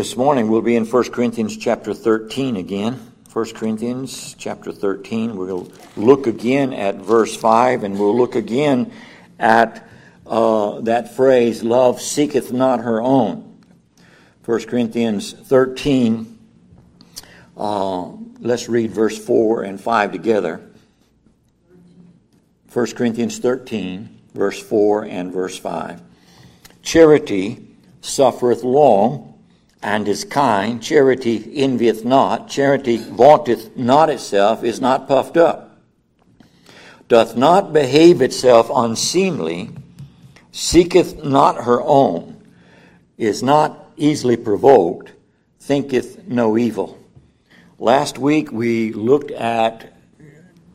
This morning we'll be in 1 Corinthians chapter 13 again. 1 Corinthians chapter 13. We'll look again at verse 5 and we'll look again at uh, that phrase, love seeketh not her own. 1 Corinthians 13. Uh, let's read verse 4 and 5 together. 1 Corinthians 13, verse 4 and verse 5. Charity suffereth long and is kind. Charity envieth not. Charity vaunteth not itself, is not puffed up, doth not behave itself unseemly, seeketh not her own, is not easily provoked, thinketh no evil. Last week we looked at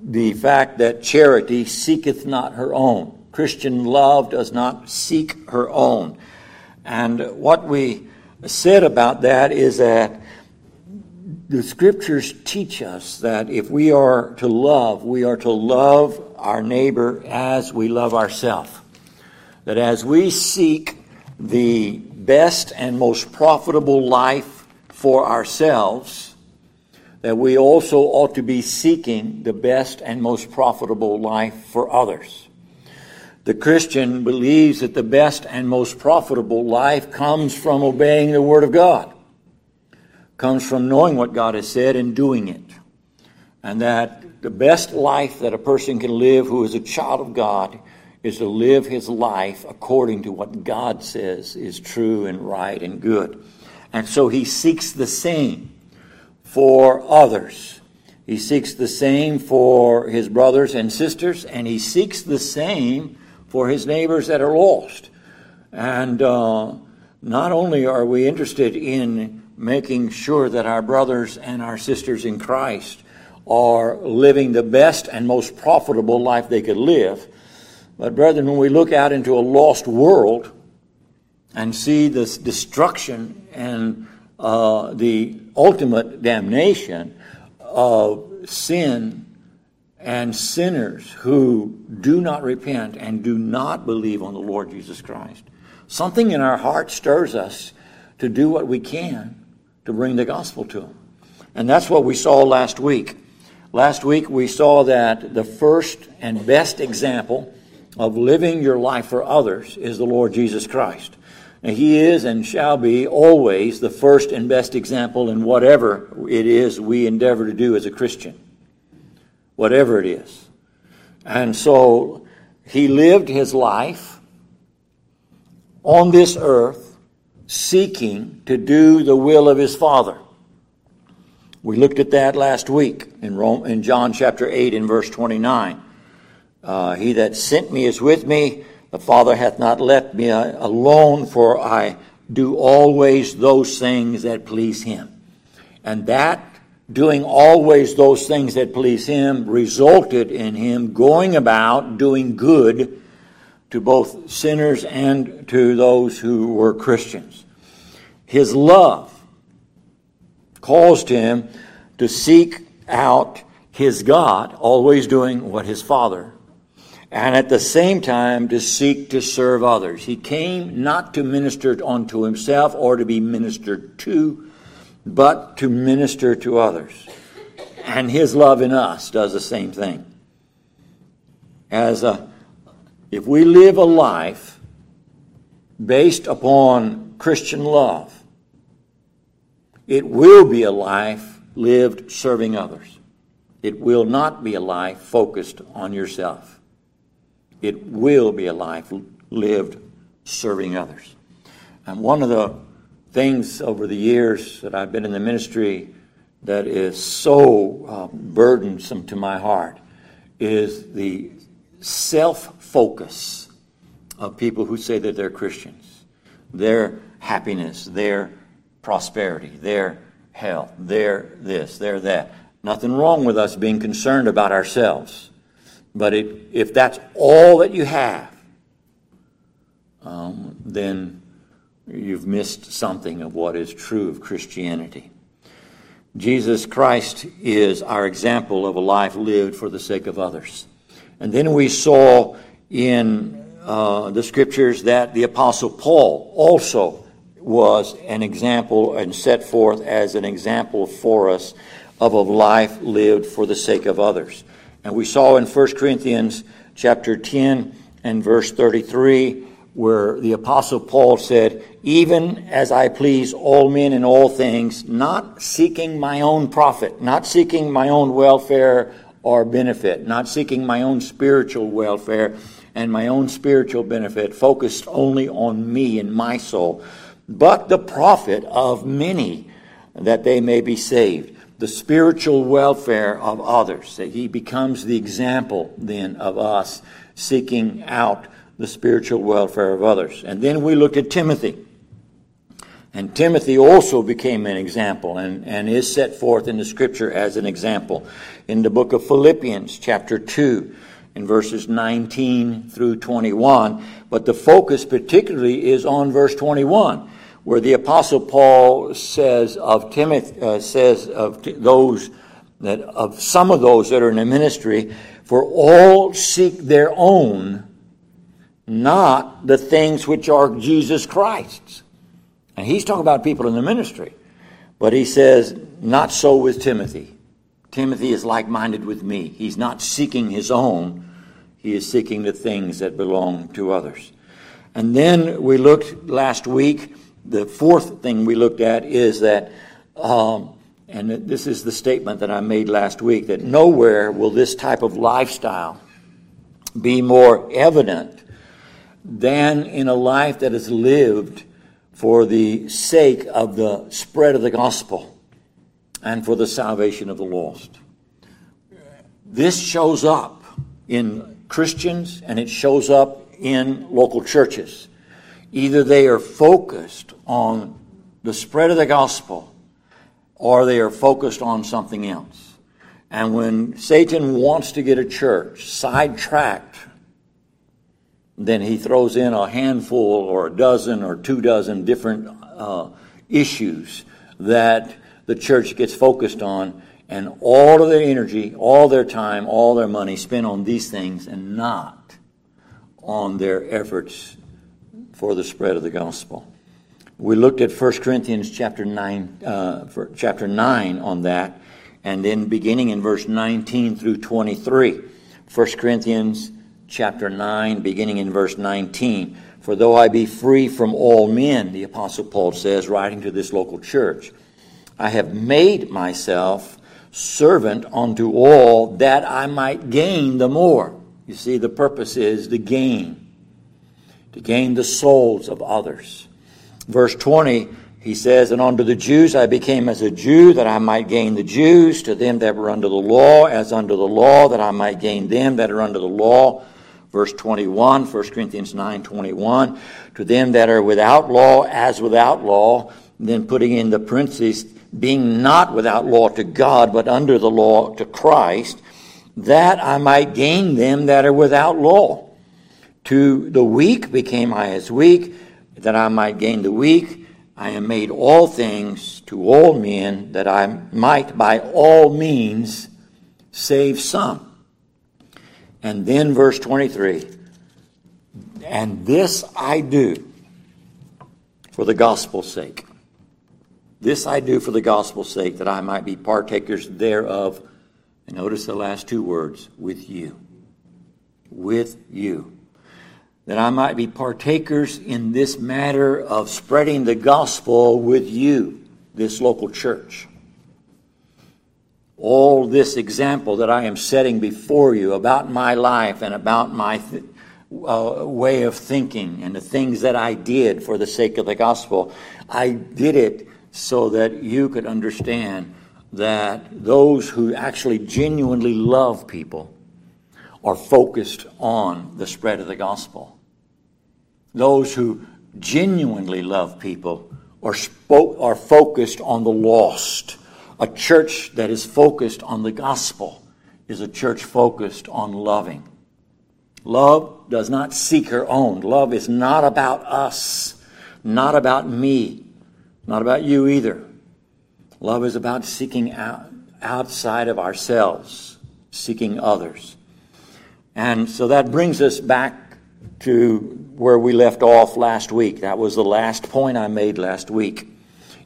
the fact that charity seeketh not her own. Christian love does not seek her own. And what we said about that is that the scriptures teach us that if we are to love, we are to love our neighbor as we love ourselves. That as we seek the best and most profitable life for ourselves, that we also ought to be seeking the best and most profitable life for others. The Christian believes that the best and most profitable life comes from obeying the Word of God, comes from knowing what God has said and doing it. And that the best life that a person can live who is a child of God is to live his life according to what God says is true and right and good. And so he seeks the same for others. He seeks the same for his brothers and sisters, and he seeks the same for his neighbors that are lost. And uh, not only are we interested in making sure that our brothers and our sisters in Christ are living the best and most profitable life they could live, but brethren, when we look out into a lost world and see this destruction and uh, the ultimate damnation of sin and sinners who do not repent and do not believe on the Lord Jesus Christ. Something in our heart stirs us to do what we can to bring the gospel to them. And that's what we saw last week. Last week we saw that the first and best example of living your life for others is the Lord Jesus Christ. He is and shall be always the first and best example in whatever it is we endeavor to do as a Christian. Whatever it is. And so he lived his life on this earth seeking to do the will of his Father. We looked at that last week in, Rome, in John chapter 8 and verse 29. Uh, he that sent me is with me the Father hath not left me alone, for I do always those things that please him. And that doing always those things that please him resulted in him going about doing good to both sinners and to those who were Christians. His love caused him to seek out his God, always doing what his Father and at the same time to seek to serve others. He came not to minister unto himself or to be ministered to, but to minister to others. And his love in us does the same thing. As a, if we live a life based upon Christian love, it will be a life lived serving others. It will not be a life focused on yourself it will be a life lived serving others. And one of the things over the years that I've been in the ministry that is so uh, burdensome to my heart is the self focus of people who say that they're Christians. Their happiness, their prosperity, their health, their this, their that. Nothing wrong with us being concerned about ourselves. But it, if that's all that you have, um, then you've missed something of what is true of Christianity. Jesus Christ is our example of a life lived for the sake of others. And then we saw in uh, the scriptures that the Apostle Paul also was an example and set forth as an example for us of a life lived for the sake of others. And we saw in 1 Corinthians chapter 10 and verse 33 where the apostle Paul said, even as I please all men in all things, not seeking my own profit, not seeking my own welfare or benefit, not seeking my own spiritual welfare and my own spiritual benefit, focused only on me and my soul, but the profit of many that they may be saved. The spiritual welfare of others, that he becomes the example then of us seeking out the spiritual welfare of others. And then we looked at Timothy. And Timothy also became an example and, and is set forth in the scripture as an example. In the book of Philippians, chapter 2, in verses 19 through 21. But the focus particularly is on verse 21, where the apostle Paul says of Timothy, uh, says of t- those that, of some of those that are in the ministry, for all seek their own not the things which are Jesus Christ's. And he's talking about people in the ministry. But he says, not so with Timothy. Timothy is like minded with me. He's not seeking his own, he is seeking the things that belong to others. And then we looked last week, the fourth thing we looked at is that, um, and this is the statement that I made last week, that nowhere will this type of lifestyle be more evident than in a life that is lived for the sake of the spread of the gospel and for the salvation of the lost. This shows up in Christians and it shows up in local churches. Either they are focused on the spread of the gospel or they are focused on something else. And when Satan wants to get a church sidetracked then he throws in a handful or a dozen or two dozen different uh, issues that the church gets focused on, and all of their energy, all their time, all their money spent on these things and not on their efforts for the spread of the gospel. We looked at 1 Corinthians chapter 9, uh, chapter 9 on that, and then beginning in verse 19 through 23. 1 Corinthians chapter 9, beginning in verse 19. For though I be free from all men, the Apostle Paul says, writing to this local church, I have made myself servant unto all that I might gain the more. You see, the purpose is to gain, to gain the souls of others. Verse 20, he says, And unto the Jews I became as a Jew, that I might gain the Jews, to them that were under the law, as under the law, that I might gain them that are under the law Verse 21, 1 Corinthians 9 21, to them that are without law as without law, then putting in the parentheses, being not without law to God, but under the law to Christ, that I might gain them that are without law. To the weak became I as weak, that I might gain the weak. I am made all things to all men, that I might by all means save some. And then verse 23 And this I do for the gospel's sake. This I do for the gospel's sake, that I might be partakers thereof. And notice the last two words with you. With you. That I might be partakers in this matter of spreading the gospel with you, this local church all this example that I am setting before you about my life and about my th- uh, way of thinking and the things that I did for the sake of the gospel, I did it so that you could understand that those who actually genuinely love people are focused on the spread of the gospel. Those who genuinely love people are, spo- are focused on the lost a church that is focused on the gospel is a church focused on loving. Love does not seek her own. Love is not about us, not about me, not about you either. Love is about seeking out, outside of ourselves, seeking others. And so that brings us back to where we left off last week. That was the last point I made last week.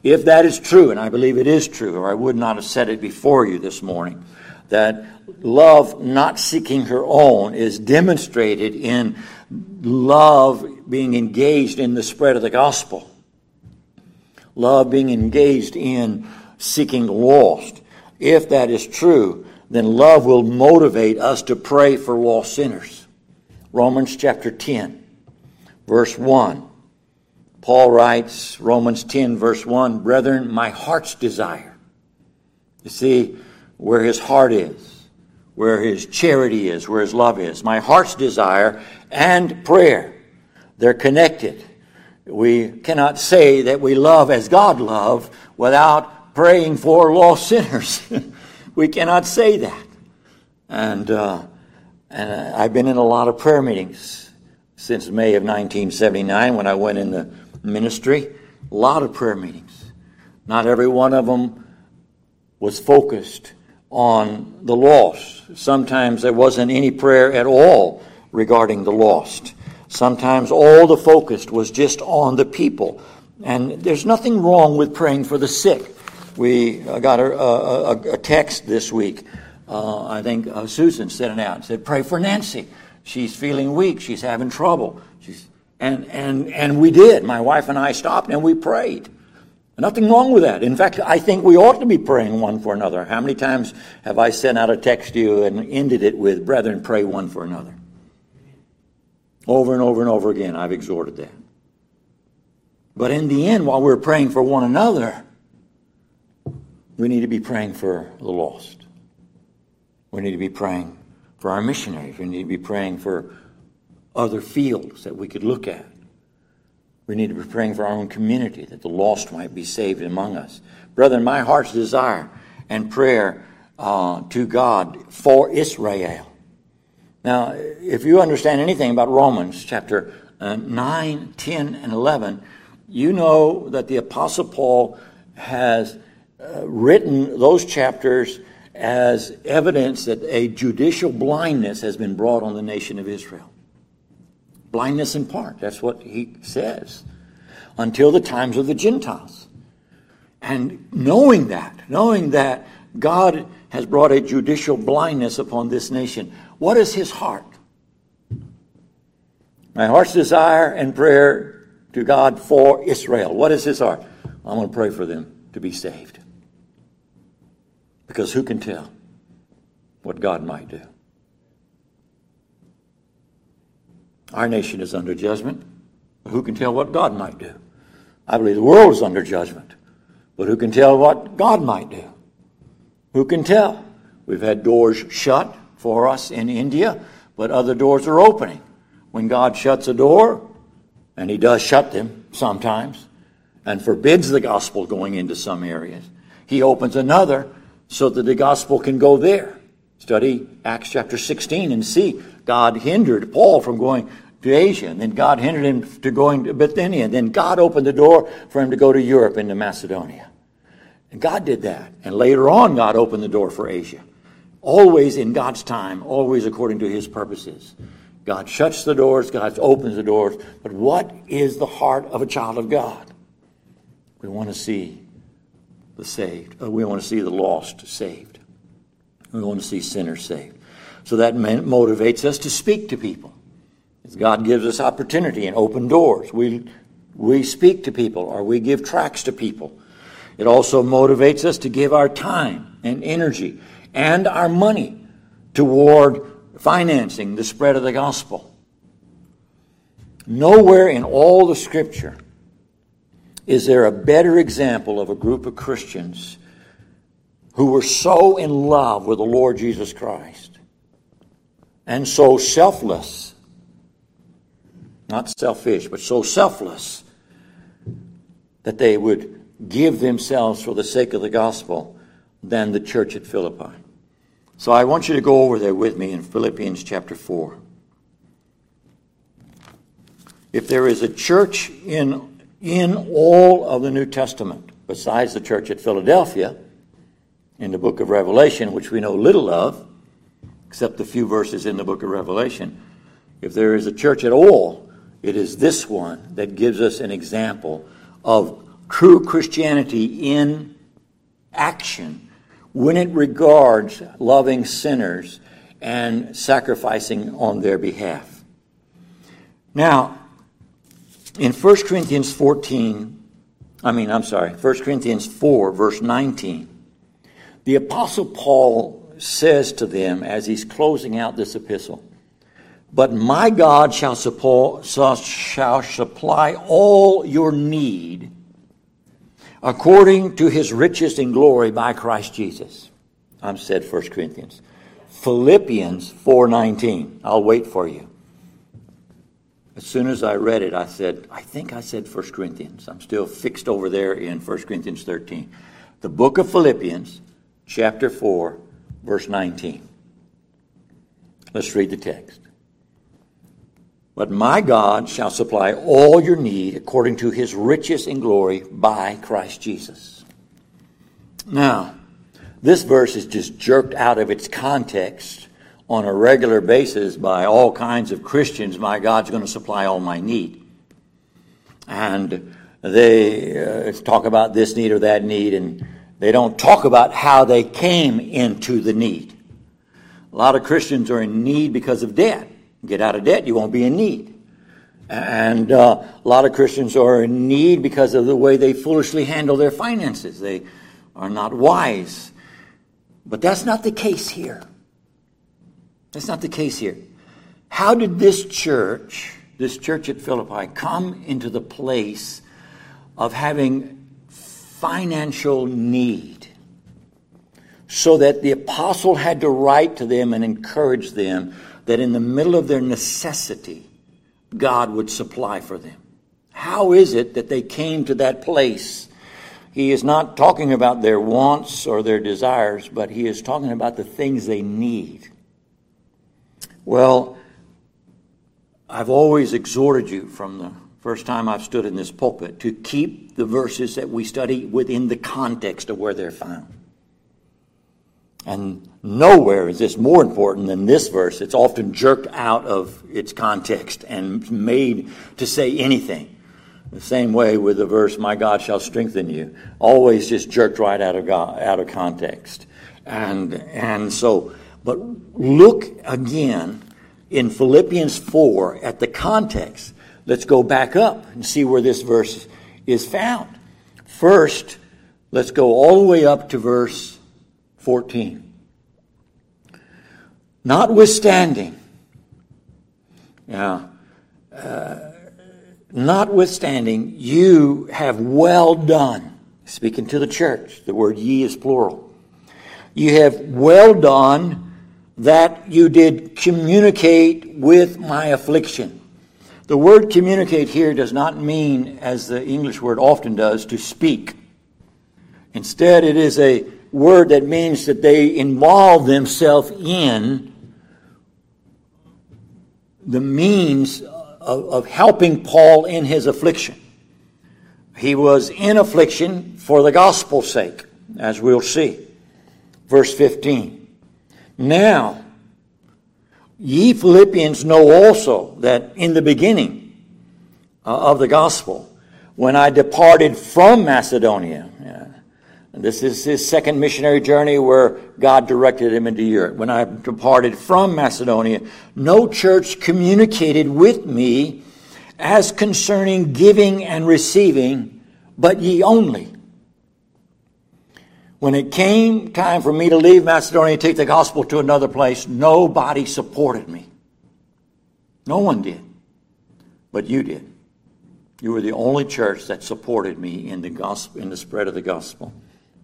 If that is true, and I believe it is true, or I would not have said it before you this morning, that love not seeking her own is demonstrated in love being engaged in the spread of the gospel, love being engaged in seeking the lost. If that is true, then love will motivate us to pray for lost sinners. Romans chapter 10, verse 1. Paul writes, Romans 10, verse 1, Brethren, my heart's desire. You see where his heart is, where his charity is, where his love is. My heart's desire and prayer, they're connected. We cannot say that we love as God loves without praying for lost sinners. we cannot say that. And, uh, and I've been in a lot of prayer meetings since May of 1979 when I went in the ministry, a lot of prayer meetings. Not every one of them was focused on the lost. Sometimes there wasn't any prayer at all regarding the lost. Sometimes all the focus was just on the people. And there's nothing wrong with praying for the sick. We got a, a, a text this week. Uh, I think uh, Susan sent it out. And said, "Pray for Nancy. She's feeling weak. She's having trouble." She's and, and, and we did. My wife and I stopped and we prayed. Nothing wrong with that. In fact, I think we ought to be praying one for another. How many times have I sent out a text to you and ended it with, Brethren, pray one for another? Over and over and over again, I've exhorted that. But in the end, while we're praying for one another, we need to be praying for the lost. We need to be praying for our missionaries. We need to be praying for other fields that we could look at. We need to be praying for our own community that the lost might be saved among us. Brethren, my heart's desire and prayer uh, to God for Israel. Now, if you understand anything about Romans chapter uh, 9, 10, and 11, you know that the Apostle Paul has uh, written those chapters as evidence that a judicial blindness has been brought on the nation of Israel. Blindness in part. That's what he says. Until the times of the Gentiles. And knowing that, knowing that God has brought a judicial blindness upon this nation, what is his heart? My heart's desire and prayer to God for Israel. What is his heart? I'm going to pray for them to be saved. Because who can tell what God might do? Our nation is under judgment. Who can tell what God might do? I believe the world is under judgment. But who can tell what God might do? Who can tell? We've had doors shut for us in India, but other doors are opening. When God shuts a door, and He does shut them sometimes, and forbids the gospel going into some areas, He opens another so that the gospel can go there. Study Acts chapter 16 and see God hindered Paul from going to Asia, and then God hindered him to going to Bithynia, and then God opened the door for him to go to Europe into Macedonia. And God did that. And later on, God opened the door for Asia. Always in God's time, always according to his purposes. God shuts the doors, God opens the doors. But what is the heart of a child of God? We want to see the saved. Uh, we want to see the lost saved. We want to see sinners saved. So that motivates us to speak to people. As God gives us opportunity and open doors, we, we speak to people or we give tracts to people. It also motivates us to give our time and energy and our money toward financing the spread of the gospel. Nowhere in all the scripture is there a better example of a group of Christians who were so in love with the Lord Jesus Christ and so selfless, not selfish, but so selfless that they would give themselves for the sake of the gospel than the church at Philippi. So I want you to go over there with me in Philippians chapter 4. If there is a church in, in all of the New Testament, besides the church at Philadelphia, in the book of Revelation, which we know little of, except the few verses in the book of Revelation, If there is a church at all, it is this one that gives us an example of true Christianity in action when it regards loving sinners and sacrificing on their behalf. Now, in 1 Corinthians 14, I mean, I'm sorry, 1 Corinthians 4, verse 19, the Apostle Paul says to them as he's closing out this epistle, But my God shall supply, shall supply all your need according to his riches in glory by Christ Jesus. I'm said 1 Corinthians. Philippians 4:19. I'll wait for you. As soon as I read it, I said, I think I said 1 Corinthians. I'm still fixed over there in 1 Corinthians 13. The book of Philippians, chapter 4, verse 19. Let's read the text. But my God shall supply all your need according to his riches in glory by Christ Jesus. Now, this verse is just jerked out of its context on a regular basis by all kinds of Christians. My God's going to supply all my need. And they uh, talk about this need or that need, and they don't talk about how they came into the need. A lot of Christians are in need because of debt. Get out of debt, you won't be in need. And uh, a lot of Christians are in need because of the way they foolishly handle their finances. They are not wise. But that's not the case here. That's not the case here. How did this church, this church at Philippi, come into the place of having financial need? So that the apostle had to write to them and encourage them that in the middle of their necessity, God would supply for them. How is it that they came to that place? He is not talking about their wants or their desires, but he is talking about the things they need. Well, I've always exhorted you from the first time I've stood in this pulpit to keep the verses that we study within the context of where they're found. And nowhere is this more important than this verse. It's often jerked out of its context and made to say anything. The same way with the verse, "My God shall strengthen you," always just jerked right out of God, out of context. And and so, but look again in Philippians four at the context. Let's go back up and see where this verse is found. First, let's go all the way up to verse 14. Notwithstanding, yeah, uh, notwithstanding, you have well done. Speaking to the church, the word ye is plural. You have well done that you did communicate with my affliction. The word communicate here does not mean, as the English word often does, to speak. Instead, it is a word that means that they involve themselves in the means of, of helping Paul in his affliction. He was in affliction for the gospel's sake, as we'll see. Verse 15. Now, ye Philippians know also that in the beginning uh, of the gospel, when I departed from Macedonia, this is his second missionary journey where God directed him into Europe. When I departed from Macedonia, no church communicated with me as concerning giving and receiving, but ye only. When it came time for me to leave Macedonia and take the gospel to another place, nobody supported me. No one did. But you did. You were the only church that supported me in the gospel, in the spread of the gospel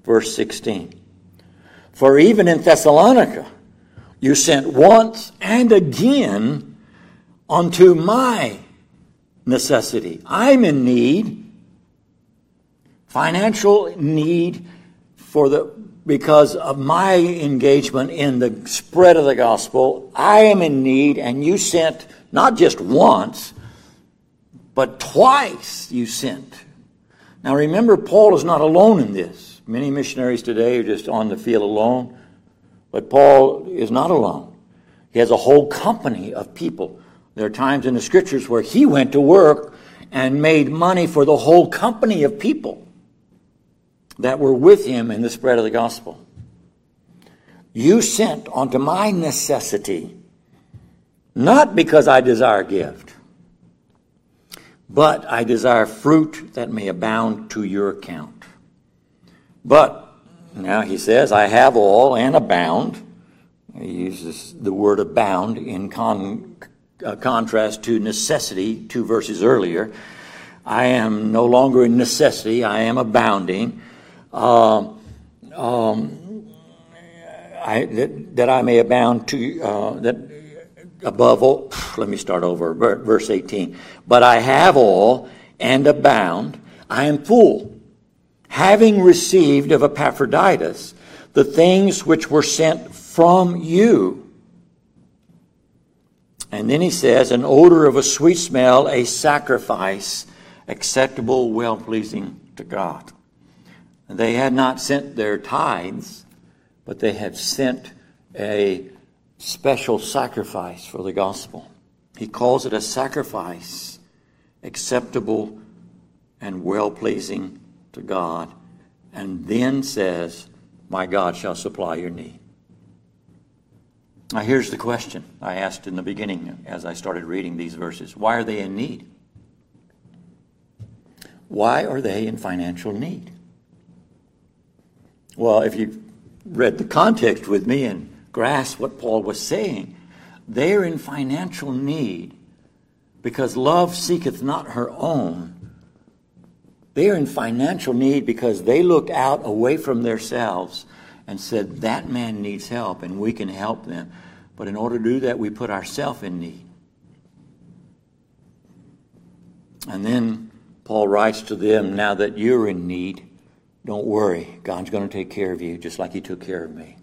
verse 16. For even in Thessalonica, you sent once and again unto my necessity. I'm in need, financial need for the because of my engagement in the spread of the gospel. I am in need, and you sent not just once, but twice you sent. Now remember, Paul is not alone in this. Many missionaries today are just on the field alone, but Paul is not alone. He has a whole company of people There are times in the scriptures where he went to work and made money for the whole company of people that were with him in the spread of the gospel. You sent unto my necessity, not because I desire gift, but I desire fruit that may abound to your account. But, now he says, I have all and abound. He uses the word abound in con, uh, contrast to necessity, two verses earlier. I am no longer in necessity, I am abounding. Uh, um, I, that, that, I may abound to, uh, that above all, let me start over, verse 18. But I have all and abound. I am full, having received of Epaphroditus the things which were sent from you. And then he says, an odor of a sweet smell, a sacrifice acceptable, well pleasing to God. They had not sent their tithes, but they had sent a special sacrifice for the gospel. He calls it a sacrifice acceptable and well pleasing to God, and then says, My God shall supply your need. Now, here's the question I asked in the beginning as I started reading these verses Why are they in need? Why are they in financial need? Well, if you read the context with me and grasp what Paul was saying, they're in financial need because love seeketh not her own. They are in financial need because they looked out away from themselves and said, That man needs help and we can help them. But in order to do that, we put ourselves in need. And then Paul writes to them, Now that you're in need, don't worry. God's going to take care of you just like He took care of me.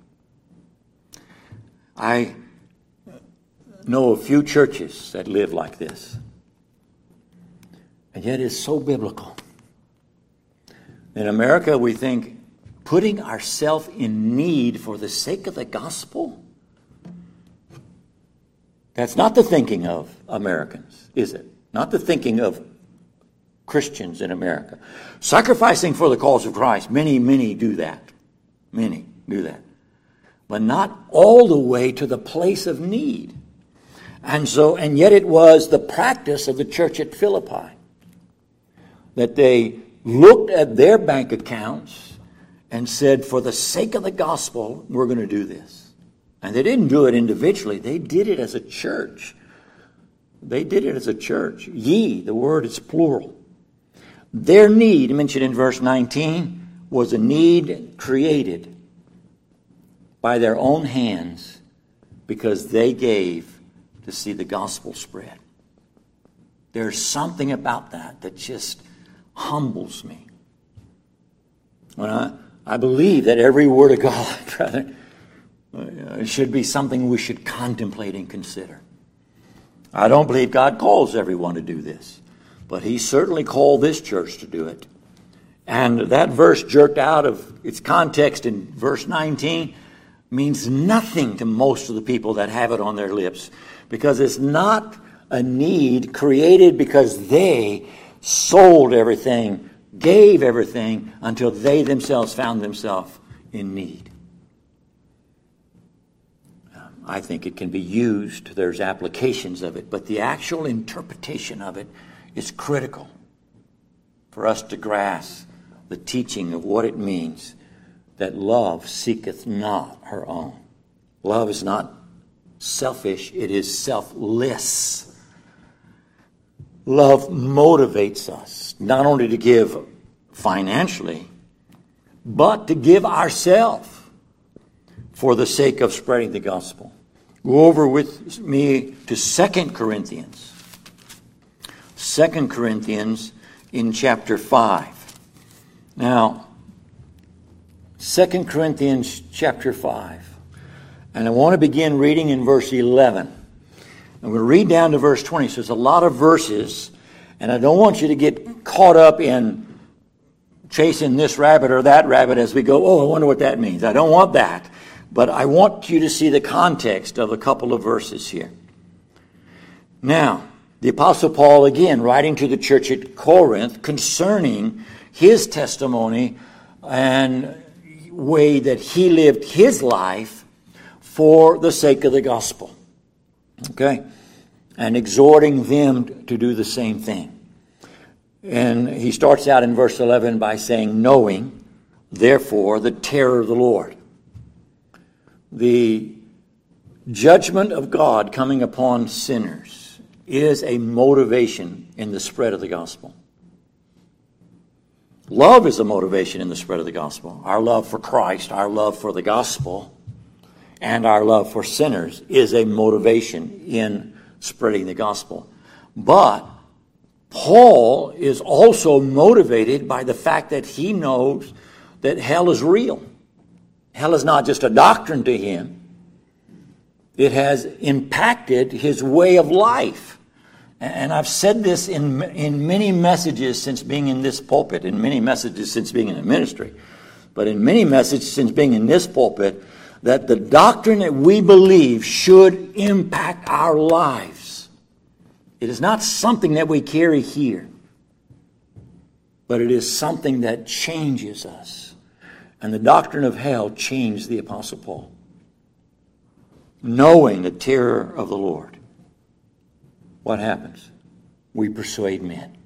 I know a few churches that live like this. And yet it's so biblical. In America, we think putting ourselves in need for the sake of the gospel. That's not the thinking of Americans, is it? Not the thinking of Christians in America. Sacrificing for the cause of Christ, many, many do that. Many do that. But not all the way to the place of need. And so, and yet it was the practice of the church at Philippi that they looked at their bank accounts and said, for the sake of the gospel, we're going to do this. And they didn't do it individually, they did it as a church. They did it as a church. Ye, the word is plural. Their need, mentioned in verse 19, was a need created by their own hands because they gave to see the gospel spread. There's something about that that just humbles me. When I, I believe that every word of God, brother, uh, should be something we should contemplate and consider. I don't believe God calls everyone to do this, but He certainly called this church to do it. And that verse jerked out of its context in verse 19 means nothing to most of the people that have it on their lips because it's not a need created because they sold everything, gave everything until they themselves found themselves in need. Um, I think it can be used, there's applications of it, but the actual interpretation of it is critical for us to grasp the teaching of what it means that love seeketh not her own. Love is not selfish, it is selfless. Love motivates us not only to give financially, but to give ourselves for the sake of spreading the gospel. Go over with me to Second Corinthians. Second Corinthians in chapter 5. Now, Second Corinthians chapter 5. And I want to begin reading in verse 11. I'm going to read down to verse 20. So there's a lot of verses, and I don't want you to get caught up in chasing this rabbit or that rabbit as we go, oh, I wonder what that means. I don't want that. But I want you to see the context of a couple of verses here. Now, the Apostle Paul, again, writing to the church at Corinth concerning his testimony and way that he lived his life for the sake of the gospel. Okay? And exhorting them to do the same thing. And he starts out in verse 11 by saying, Knowing, therefore, the terror of the Lord. The judgment of God coming upon sinners is a motivation in the spread of the gospel. Love is a motivation in the spread of the gospel. Our love for Christ, our love for the gospel, and our love for sinners is a motivation in spreading the gospel. But Paul is also motivated by the fact that he knows that hell is real. Hell is not just a doctrine to him, it has impacted his way of life. And I've said this in, in many messages since being in this pulpit, in many messages since being in the ministry, but in many messages since being in this pulpit, that the doctrine that we believe should impact our lives. It is not something that we carry here, but it is something that changes us. And the doctrine of hell changed the Apostle Paul knowing the terror of the Lord, what happens? We persuade men.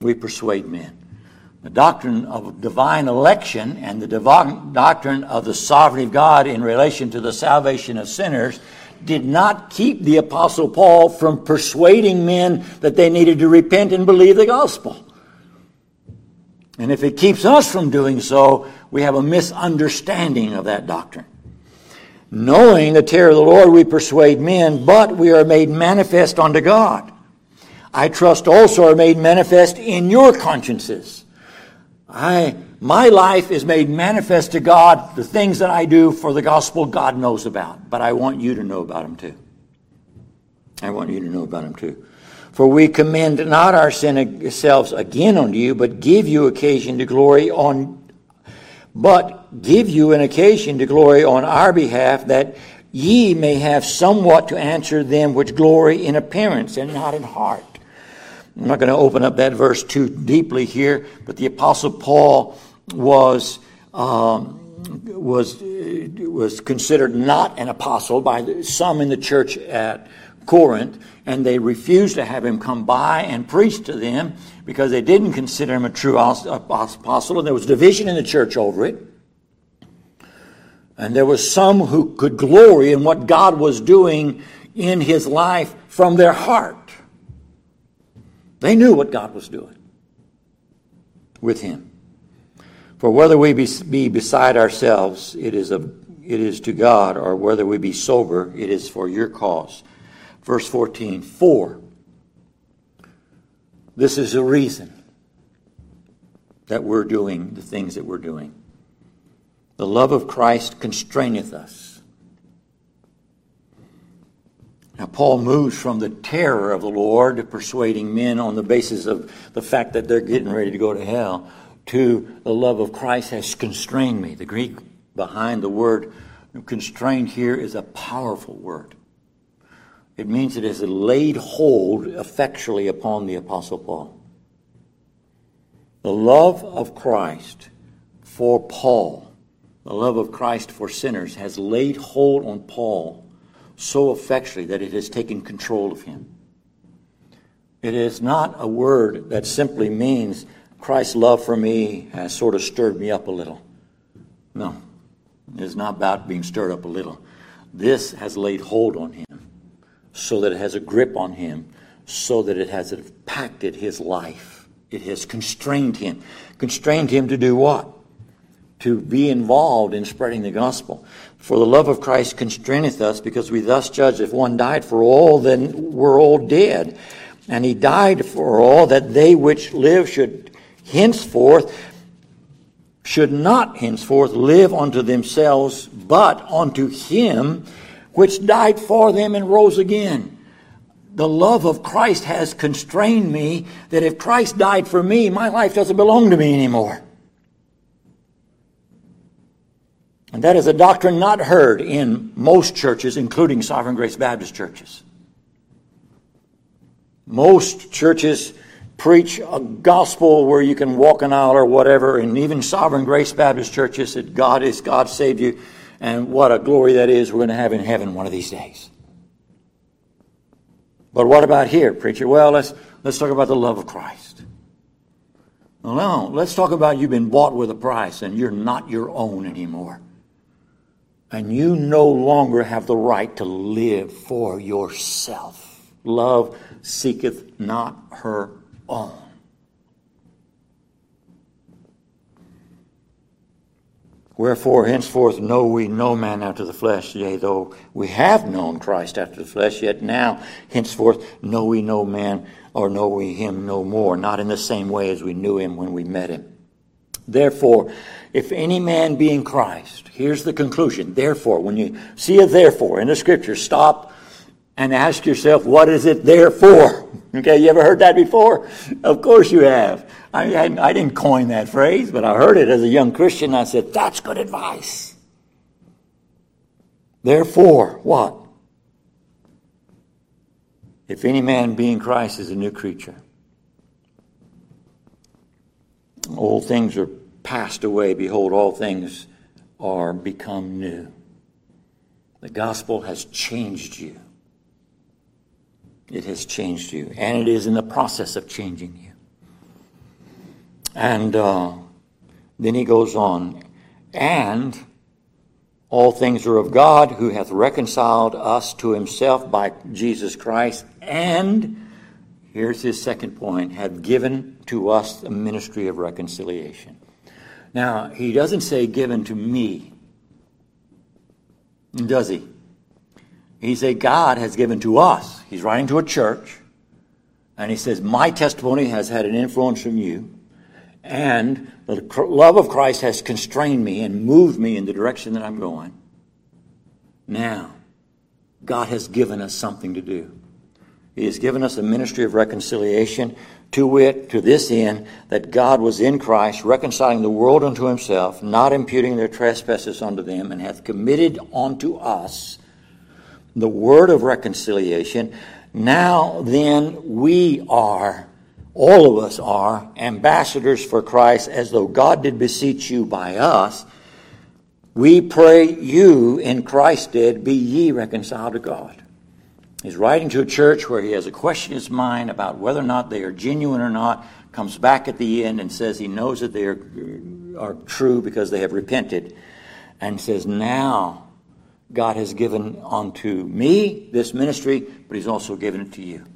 We persuade men. The doctrine of divine election and the doctrine of the sovereignty of God in relation to the salvation of sinners did not keep the Apostle Paul from persuading men that they needed to repent and believe the gospel. And if it keeps us from doing so, we have a misunderstanding of that doctrine. Knowing the terror of the Lord, we persuade men, but we are made manifest unto God. I trust also are made manifest in your consciences. I, my life is made manifest to God. The things that I do for the gospel, God knows about. But I want you to know about them too. I want you to know about them too. For we commend not our sin ourselves again unto you, but give you occasion to glory on but give you an occasion to glory on our behalf, that ye may have somewhat to answer them which glory in appearance and not in heart. I'm not going to open up that verse too deeply here, but the Apostle Paul was. Um, was was considered not an apostle by some in the church at Corinth, and they refused to have him come by and preach to them because they didn't consider him a true uh, apostle, and there was division in the church over it. And there was some who could glory in what God was doing in his life from their heart. They knew what God was doing with him. For whether we be, be beside ourselves, it is, a, it is to God, or whether we be sober, it is for your cause. Verse 14, for this is the reason that we're doing the things that we're doing. The love of Christ constraineth us. Now, Paul moves from the terror of the Lord to persuading men on the basis of the fact that they're getting ready to go to hell to the love of Christ has constrained me. The Greek behind the word constrained here is a powerful word. It means it has laid hold effectually upon the Apostle Paul. The love of Christ for Paul, the love of Christ for sinners, has laid hold on Paul so effectually that it has taken control of him. It is not a word that simply means Christ's love for me has sort of stirred me up a little. No, it's not about being stirred up a little. This has laid hold on him so that it has a grip on him, so that it has impacted his life. It has constrained him. Constrained him to do what? To be involved in spreading the gospel. For the love of Christ constraineth us, because we thus judge if one died for all, then we're all dead. And he died for all, that they which live should henceforth should not henceforth live unto themselves, but unto him which died for them and rose again. The love of Christ has constrained me that if Christ died for me, my life doesn't belong to me anymore. And that is a doctrine not heard in most churches, including Sovereign Grace Baptist churches. Most churches preach a gospel where you can walk an aisle or whatever, and even Sovereign Grace Baptist churches that God is God saved you, and what a glory that is we're going to have in heaven one of these days. But what about here, preacher? Well, let's let's talk about the love of Christ. Well, no, let's talk about you've been bought with a price and you're not your own anymore. And you no longer have the right to live for yourself. Love seeketh not her own. Wherefore, henceforth know we no man after the flesh, yea, though we have known Christ after the flesh, yet now, henceforth, know we no man, or know we him no more, not in the same way as we knew him when we met him. Therefore, if any man be in Christ, here's the conclusion. Therefore, when you see a therefore in the scripture, stop and ask yourself, what is it there for? Okay, you ever heard that before? Of course you have. I, I, didn't coin that phrase, but I heard it as a young Christian. I said, that's good advice. Therefore, what? If any man be in Christ is a new creature. Old things are passed away. Behold, all things are become new. The gospel has changed you. It has changed you, and it is in the process of changing you. And uh, then he goes on, and all things are of God who hath reconciled us to himself by Jesus Christ, and here's his second point, have given to us the ministry of reconciliation. Now, he doesn't say given to me, does he? He said, God has given to us. He's writing to a church. And he says, My testimony has had an influence from you. And the love of Christ has constrained me and moved me in the direction that I'm going. Now, God has given us something to do. He has given us a ministry of reconciliation, to wit, to this end, that God was in Christ, reconciling the world unto himself, not imputing their trespasses unto them, and hath committed unto us the word of reconciliation. Now then, we are, all of us are, ambassadors for Christ, as though God did beseech you by us. We pray you in Christ did, be ye reconciled to God. He's writing to a church where he has a question in his mind about whether or not they are genuine or not, comes back at the end and says he knows that they are, are true because they have repented, and says, Now God has given unto me this ministry, but He's also given it to you.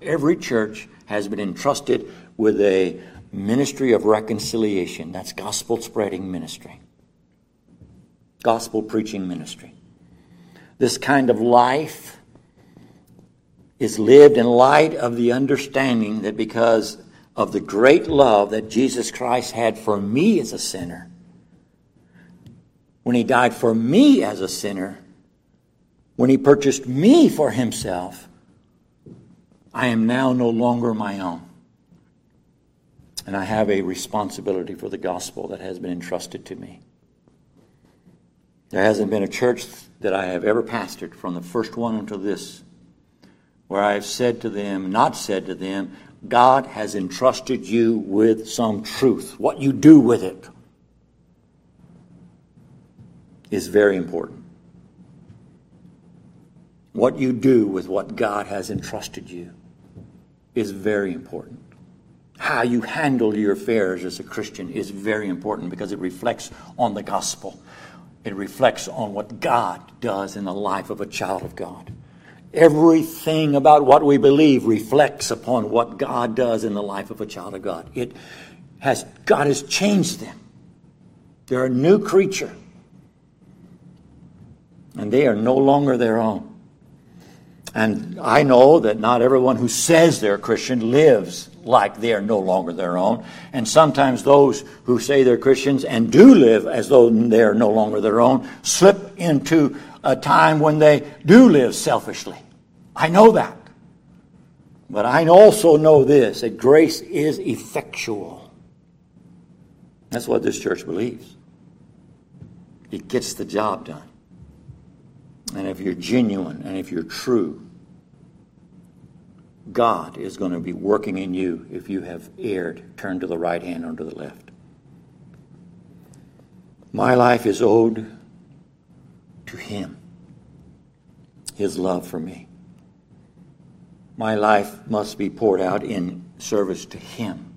Every church has been entrusted with a ministry of reconciliation. That's gospel spreading ministry, gospel preaching ministry. This kind of life is lived in light of the understanding that because of the great love that Jesus Christ had for me as a sinner, when he died for me as a sinner, when he purchased me for himself, I am now no longer my own. And I have a responsibility for the gospel that has been entrusted to me. There hasn't been a church that I have ever pastored from the first one until this where I have said to them, not said to them, God has entrusted you with some truth. What you do with it is very important. What you do with what God has entrusted you is very important. How you handle your affairs as a Christian is very important because it reflects on the gospel. It reflects on what God does in the life of a child of God. Everything about what we believe reflects upon what God does in the life of a child of God. It has God has changed them. They're a new creature and they are no longer their own. And I know that not everyone who says they're Christian lives like they are no longer their own. And sometimes those who say they're Christians and do live as though they are no longer their own slip into a time when they do live selfishly. I know that. But I also know this that grace is effectual. That's what this church believes. It gets the job done and if you're genuine and if you're true, God is going to be working in you if you have erred, turned to the right hand or to the left. My life is owed to Him, His love for me. My life must be poured out in service to Him.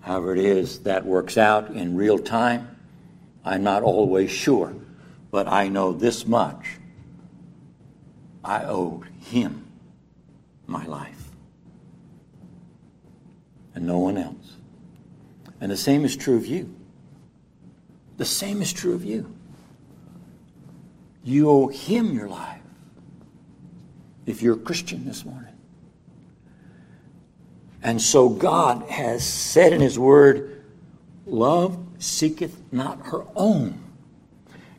However, it is that works out in real time, I'm not always sure, but I know this much I owe Him my life and no one else. And the same is true of you. The same is true of you. You owe Him your life if you're a Christian this morning. And so God has said in His Word, Love seeketh not her own.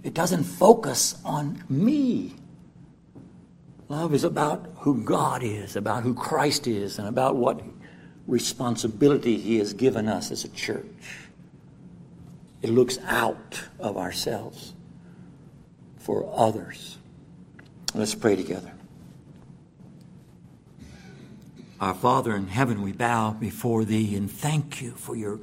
It doesn't focus on me. Love is about who God is, about who Christ is, and about what responsibility He has given us as a church. It looks out of ourselves for others. Let's pray together. Our Father in heaven, we bow before Thee and thank you for your